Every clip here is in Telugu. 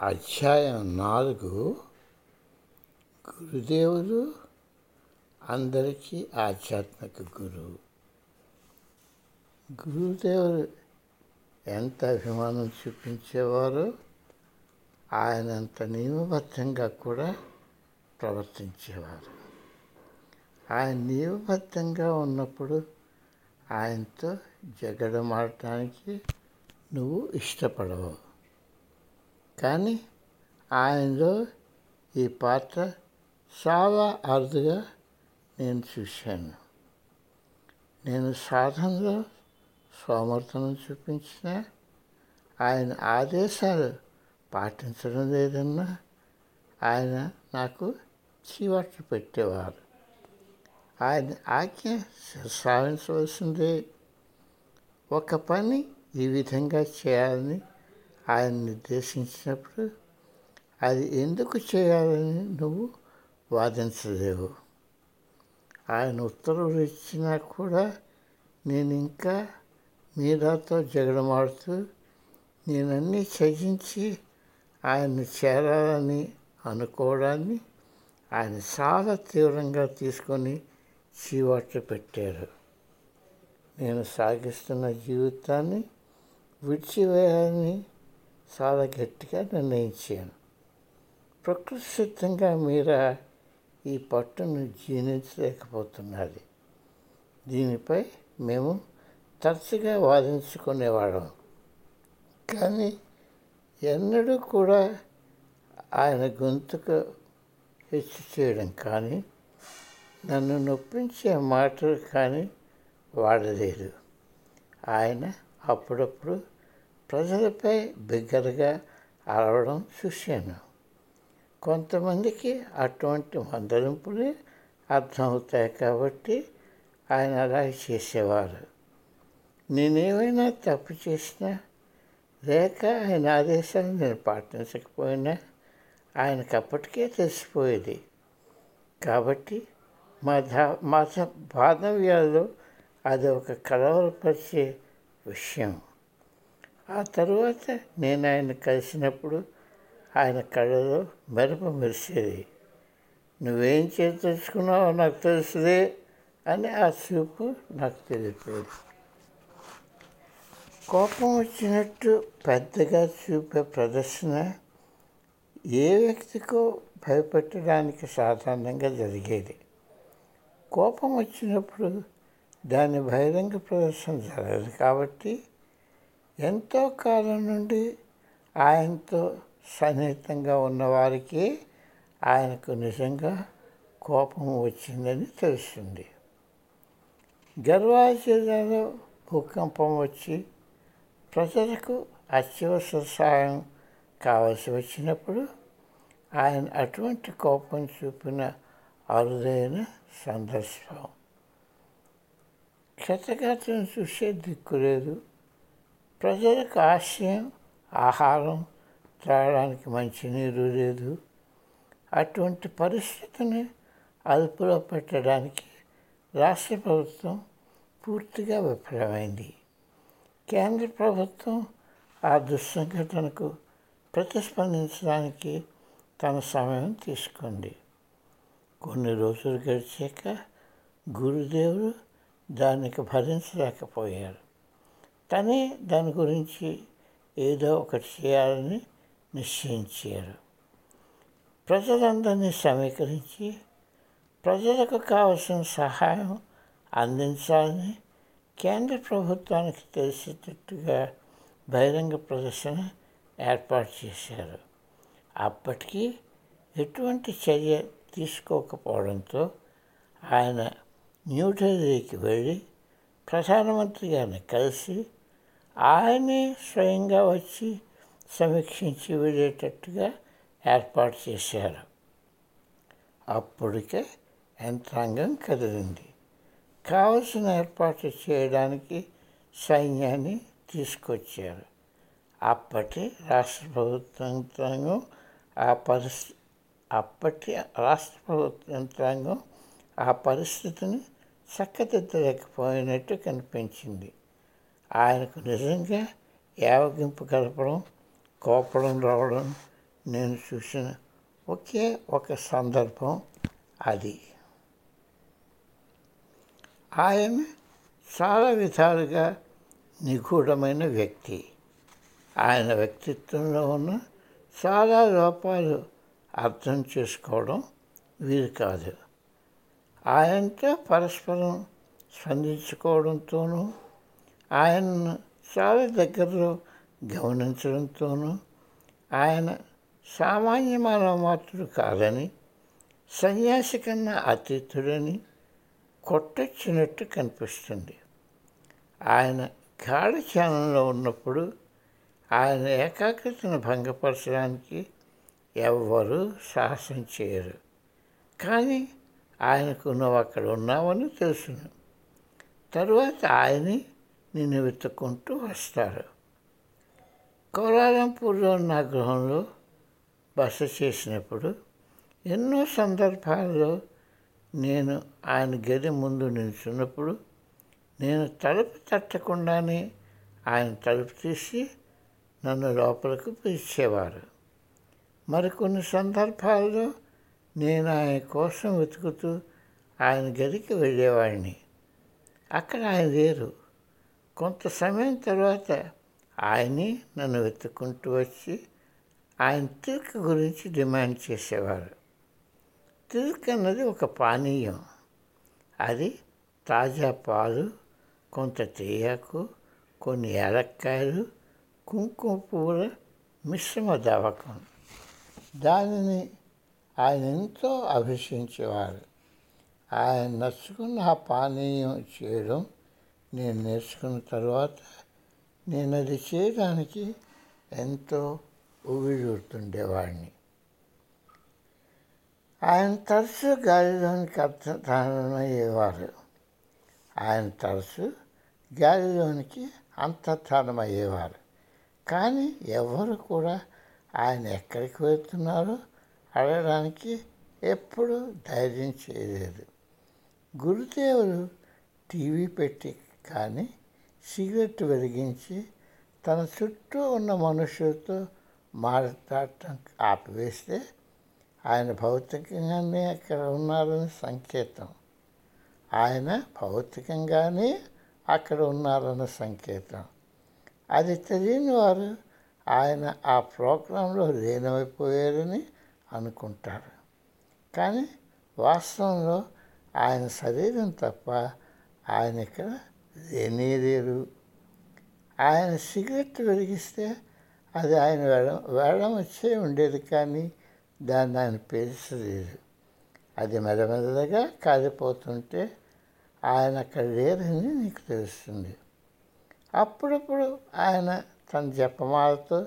అధ్యాయం నాలుగు. గురుదేవులు అందరికీ ఆధ్యాత్మిక గురువు గురుదేవులు ఎంత అభిమానం చూపించేవారో? ఆయన అంత నియమబద్ధంగా కూడా ప్రవర్తించేవారు. ఆయన నియమబద్ధంగా ఉన్నప్పుడు ఆయనతో జగడమాడటానికి నువ్వు ఇష్టపడవు. కానీ ఆయనలో ఈ పాత్ర చాలా అరుదుగా నేను చూశాను. నేను సాధనలో సోమర్థనం చూపించిన ఆయన ఆదేశాలు పాటించడం లేదన్నా ఆయన నాకు చీవాట్లు పెట్టేవారు. ఆయన ఆజ్ఞ సాధించవలసిందే ఒక పని ఈ విధంగా చేయాలని ఆయన నిర్దేశించినప్పుడు అది ఎందుకు చేయాలని నువ్వు వాదించలేవు. ఆయన ఉత్తర్వులు ఇచ్చినా కూడా నేను ఇంకా మీరాతో జగడమాడుతూ నేనన్నీ త్యజించి ఆయన్ని చేరాలని అనుకోవడాన్ని ఆయన చాలా తీవ్రంగా తీసుకొని చీవాట్లు పెట్టారు. నేను సాగిస్తున్న జీవితాన్ని విడిచివేయాలని చాలా గట్టిగా నిర్ణయించాను. ప్రకృతి సిద్ధంగా మీరా ఈ పట్టును జీర్ణించలేకపోతున్నది. దీనిపై మేము తరచుగా వాదించుకునేవాళ్ళం. కానీ ఎన్నడూ కూడా ఆయన గొంతుకు హెచ్చు చేయడం కానీ నన్ను నొప్పించే మాటలు కానీ వాడలేదు. ఆయన అప్పుడప్పుడు ప్రజలపై బిగ్గరగా అరవడం చూశాను కొంతమందికి అటువంటి మందలింపులే అర్థమవుతాయి కాబట్టి ఆయన అలా చేసేవారు. నేనేమైనా తప్పు చేసినా లేక ఆయన ఆదేశాలు నేను పాటించకపోయినా ఆయనకు అప్పటికే తెలిసిపోయేది. కాబట్టి మా ధా మా బాధవ్యాలు అది ఒక కలవరపరిచే విషయం. ఆ తరువాత నేను ఆయన కలిసినప్పుడు ఆయన కళ్ళలో మెరుపు మెరిసేది. నువ్వేం చేతలుచుకున్నావో నాకు తెలుసులే అని ఆ చూపు నాకు తెలిపేది. కోపం వచ్చినట్టు పెద్దగా చూపే ప్రదర్శన ఏ వ్యక్తికో భయపెట్టడానికి సాధారణంగా జరిగేది. కోపం వచ్చినప్పుడు దాని బహిరంగ ప్రదర్శన జరగదు కాబట్టి ఎంతో కాలం నుండి ఆయనతో సన్నిహితంగా ఉన్నవారికి ఆయనకు నిజంగా కోపం వచ్చిందని తెలుస్తుంది. గర్వా భూకంపం వచ్చి ప్రజలకు అత్యవసర సహాయం కావలసి వచ్చినప్పుడు ఆయన అటువంటి కోపం చూపిన అరుదైన సందర్శనం. క్షతగాత్రం చూసే దిక్కు లేదు. ప్రజలకు ఆశయం ఆహారం త్రాగడానికి మంచినీరు లేదు. అటువంటి పరిస్థితిని అదుపులో పెట్టడానికి రాష్ట్ర ప్రభుత్వం పూర్తిగా విఫలమైంది. కేంద్ర ప్రభుత్వం ఆ దుస్సంఘటనకు ప్రతిస్పందించడానికి తన సమయం తీసుకుంది. కొన్ని రోజులు గడిచాక గురుదేవుడు దానికి భరించలేకపోయారు. తనే దాని గురించి ఏదో ఒకటి చేయాలని నిశ్చయించారు. ప్రజలందరినీ సమీకరించి ప్రజలకు కావలసిన సహాయం అందించాలని కేంద్ర ప్రభుత్వానికి తెలిసేటట్టుగా బహిరంగ ప్రదర్శన ఏర్పాటు చేశారు. అప్పటికీ ఎటువంటి చర్య తీసుకోకపోవడంతో ఆయన న్యూఢిల్లీకి వెళ్ళి ప్రధానమంత్రి గారిని కలిసి ఆయనే స్వయంగా వచ్చి సమీక్షించి వెళ్ళేటట్టుగా ఏర్పాటు చేశారు. అప్పటికే యంత్రాంగం కదిలింది. కావలసిన ఏర్పాటు చేయడానికి సైన్యాన్ని తీసుకొచ్చారు. అప్పటి రాష్ట్ర ప్రభుత్వ యంత్రాంగం ఆ పరిస్థితి అప్పటి రాష్ట్ర ప్రభుత్వ యంత్రాంగం ఆ పరిస్థితిని చక్కదిద్దలేకపోయినట్టు కనిపించింది. ఆయనకు నిజంగా యావగింపు కలపడం కోపడం రావడం నేను చూసిన ఒకే ఒక సందర్భం అది. ఆయన చాలా విధాలుగా నిగూఢమైన వ్యక్తి. ఆయన వ్యక్తిత్వంలో ఉన్న చాలా లోపాలు అర్థం చేసుకోవడం వీలు కాదు. ఆయనతో పరస్పరం స్పందించుకోవడంతోనూ ఆయనను చాలా దగ్గరలో గమనించడంతోనూ ఆయన సామాన్య మానవ మాత్రుడు కాదని సన్యాసి కన్నా అతీతుడని కొట్టొచ్చినట్టు కనిపిస్తుంది. ఆయన గాఢ ధ్యానంలో ఉన్నప్పుడు ఆయన ఏకాగ్రతను భంగపరచడానికి ఎవ్వరూ సాహసం చేయరు. కానీ ఆయనకు నువ్వు అక్కడ ఉన్నావని తెలుసును. తరువాత ఆయనే నిన్ను వెతుక్కుంటూ వస్తారు. కోలాలంపూర్లో నా గృహంలో బస చేసినప్పుడు ఎన్నో సందర్భాల్లో నేను ఆయన గది ముందు నిల్చున్నప్పుడు నేను తలుపు తట్టకుండానే ఆయన తలుపు తీసి నన్ను లోపలికి పిలిచేవారు. మరికొన్ని సందర్భాల్లో నేను ఆయన కోసం వెతుకుతూ ఆయన గదికి వెళ్ళేవాడిని. అక్కడ ఆయన లేరు. కొంత సమయం తర్వాత ఆయనే నన్ను వెతుక్కుంటూ వచ్చి ఆయన తిరుక్ గురించి డిమాండ్ చేసేవారు. తిరుక్ అన్నది ఒక పానీయం. అది తాజా పాలు కొంత తేయాకు కొన్ని ఏలక్కాయలు కుంకుమ పువ్వుల మిశ్రమ దవకం. దానిని ఆయన ఎంతో అభిషించేవారు ఆయన నచ్చుకున్న ఆ పానీయం చేయడం నేను నేర్చుకున్న తర్వాత నేను అది చేయడానికి ఎంతో ఉవ్విళ్ళూరుతుండేవాడిని ఆయన తరచు గాలిలోనికి అంతర్ధానమయ్యేవారు ఆయన తరచు గాలిలోనికి అంతర్ధానమయ్యేవారు కానీ ఎవరు కూడా ఆయన ఎక్కడికి వెళ్తున్నారో అడగడానికి ఎప్పుడూ ధైర్యం చేయలేదు. గురుదేవులు టీవీ పెట్టి కానీ సిగరెట్ వెలిగించి తన చుట్టూ ఉన్న మనుషులతో మాట్లాడటం ఆపివేస్తే ఆయన భౌతికంగానే అక్కడ ఉన్నారని సంకేతం. ఆయన భౌతికంగానే అక్కడ ఉన్నారన్న సంకేతం. అది తెలియని వారు ఆయన ఆ ప్రోగ్రాంలో లీనమైపోయారని అనుకుంటారు. కానీ వాస్తవంలో ఆయన శరీరం తప్ప ఆయన ఇక్కడ లేనేలేరు ఆయన సిగరెట్ వెలిగిస్తే అది ఆయన వేడం వేడం వచ్చే ఉండేది కానీ దాన్ని ఆయన పేర్చలేదు అది మెల్లమెల్లగా కాలిపోతుంటే ఆయన అక్కడ లేరని నీకు తెలుస్తుంది. అప్పుడప్పుడు ఆయన తన జపమాలతో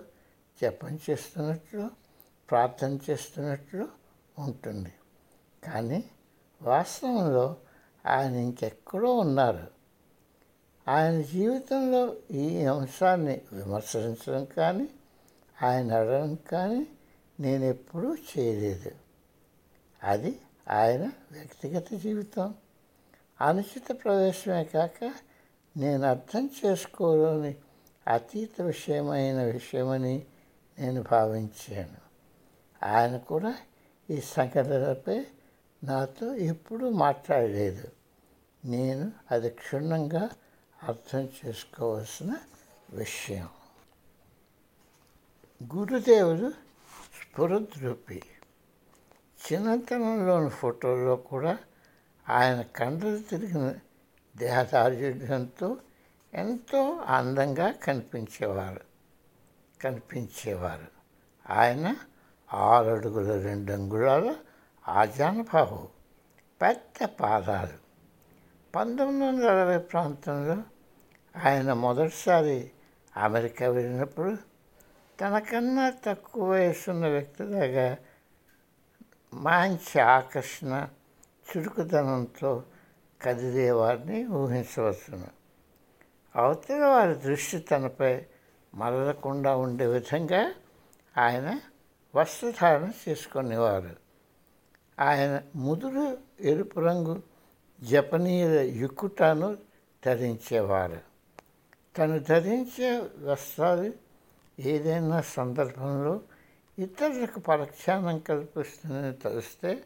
జపం చేస్తున్నట్లు ప్రార్థన చేస్తున్నట్లు ఉంటుంది. కానీ వాస్తవంలో ఆయన ఇంకెక్కడో ఉన్నారు. ఆయన జీవితంలో ఈ అంశాన్ని విమర్శించడం కానీ ఆయన అడగడం కానీ నేను ఎప్పుడూ చేయలేదు. అది ఆయన వ్యక్తిగత జీవితం. అనుచిత ప్రవేశమే కాక నేను అర్థం చేసుకోలేని అతీత విషయమైన విషయమని నేను భావించాను. ఆయన కూడా ఈ సంఘటనలపై నాతో ఎప్పుడూ మాట్లాడలేదు. నేను అది క్షుణ్ణంగా అర్థం చేసుకోవాల్సిన విషయం. గురుదేవుడు స్ఫురద్రూపి. చిన్నతనంలోని ఫోటోల్లో కూడా ఆయన కండలు తిరిగిన దేహదార్ఢ్యంతో ఎంతో అందంగా కనిపించేవారు. కనిపించేవారు. ఆయన ఆరు అడుగుల రెండు అంగుళాల ఆజానుభావు పెద్ద పాదాలు. పంతొమ్మిది వందల అరవై ప్రాంతంలో ఆయన మొదటిసారి అమెరికా వెళ్ళినప్పుడు తనకన్నా తక్కువ వయసున్న వ్యక్తి దగ్గర మంచి ఆకర్షణ చురుకుదనంతో కదిలేవారిని ఊహించవచ్చును. అవతల వారి దృష్టి తనపై మరలకుండా ఉండే విధంగా ఆయన వస్త్రధారణ చేసుకునేవారు. ఆయన ముదురు ఎరుపు రంగు జపనీయుల యుక్కుటాను ధరించేవారు. తను ధరించే వస్త్రాలు ఏదైనా సందర్భంలో ఇతరులకు పరక్షానం కల్పిస్తుందని తెలిస్తే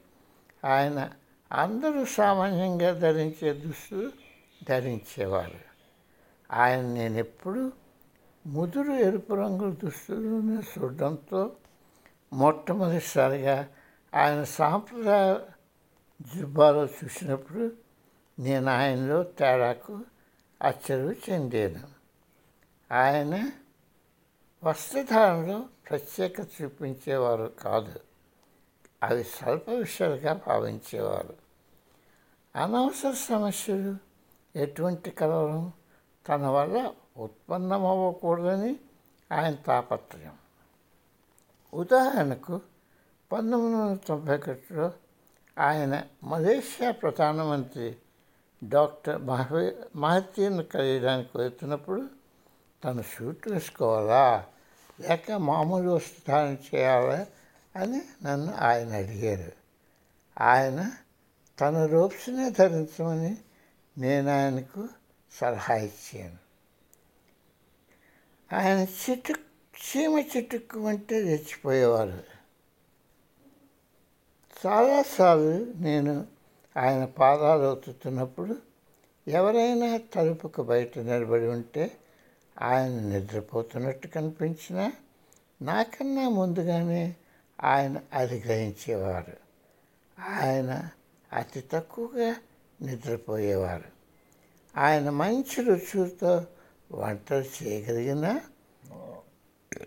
ఆయన అందరూ సామాన్యంగా ధరించే దుస్తులు ధరించేవారు. ఆయన నేను ఎప్పుడు ముదురు ఎరుపు రంగు దుస్తులను చూడడంతో మొట్టమొదటిసారిగా ఆయన సాంప్రదాయ జుబ్బాలో చూసినప్పుడు నేను ఆయనలో తేడాకు ఆశ్చర్యం చెందాను. ఆయన వస్త్రధారణలో ప్రత్యేక చూపించేవారు కాదు. అవి స్వల్ప విషయాలుగా భావించేవారు. అనవసర సమస్యలు ఎటువంటి కలవరం? తన వల్ల ఉత్పన్నమవ్వకూడదని ఆయన తాపత్రయం. ఉదాహరణకు పంతొమ్మిది వందల తొంభై ఒకటిలో ఆయన మలేషియా ప్రధానమంత్రి డాక్టర్ మహవీ మహతీర్ను కలియడానికి వెళ్తున్నప్పుడు తను షూట్ వేసుకోవాలా? లేక మామూలు వస్తాను చేయాలా అని నన్ను ఆయన అడిగారు. ఆయన తన రూప్స్నే ధరించమని నేను ఆయనకు సలహా ఇచ్చాను. ఆయన చిటు చీమ చిటుక్కు అంటే రెచ్చిపోయేవారు. చాలాసార్లు నేను ఆయన పాదాలు ఒత్తుతున్నప్పుడు ఎవరైనా తలుపుకు బయట నిలబడి ఉంటే ఆయన నిద్రపోతున్నట్టు కనిపించినా నాకన్నా ముందుగానే ఆయన అది గ్రహించేవారు ఆయన అతి తక్కువగా నిద్రపోయేవారు. ఆయన మంచి రుచులతో వంటలు చేయగలిగిన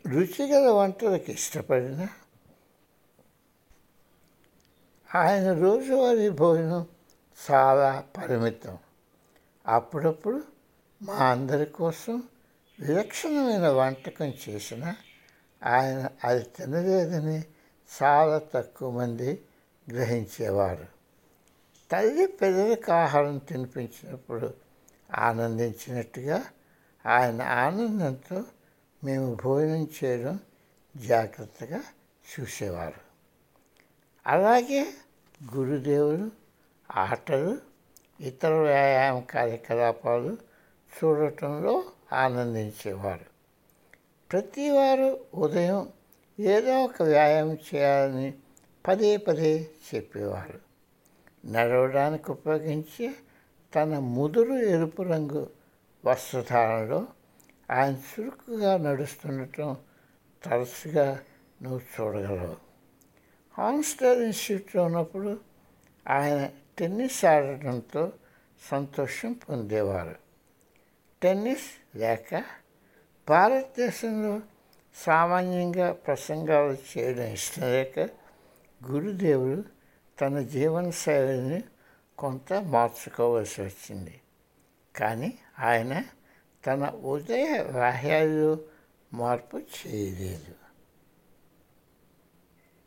రుచిగల వంటలకు ఇష్టపడిన ఆయన రోజువారీ భోజనం చాలా పరిమితం. అప్పుడప్పుడు మా అందరి కోసం విలక్షణమైన వంటకం చేసిన ఆయన అది తినలేదని చాలా తక్కువ మంది గ్రహించేవారు. తల్లి పిల్లలకు ఆహారం తినిపించినప్పుడు ఆనందించినట్టుగా ఆయన ఆనందంతో మేము భోజనం చేయడం జాగ్రత్తగా చూసేవారు. అలాగే గురుదేవులు ఆటలు ఇతర వ్యాయామ కార్యకలాపాలు చూడటంలో ఆనందించేవారు. ప్రతివారు ఉదయం ఏదో ఒక వ్యాయామం చేయాలని పదే పదే చెప్పేవారు. నడవడానికి ఉపయోగించే తన ముదురు ఎరుపు రంగు వస్త్రధారణలో ఆయన చురుకుగా నడుస్తుండటం తరచుగా నువ్వు చూడగలవు. హాన్స్టర్ ఇన్స్టిట్యూట్లో ఉన్నప్పుడు ఆయన టెన్నిస్ ఆడటంతో సంతోషం పొందేవారు. టెన్నిస్ లేక భారతదేశంలో సామాన్యంగా ప్రసంగాలు చేయడం ఇష్టం లేక గురుదేవుడు తన జీవన శైలిని కొంత మార్చుకోవాల్సి వచ్చింది. కానీ ఆయన తన ఉదయ వాహ్యాలు మార్పు చేయలేదు.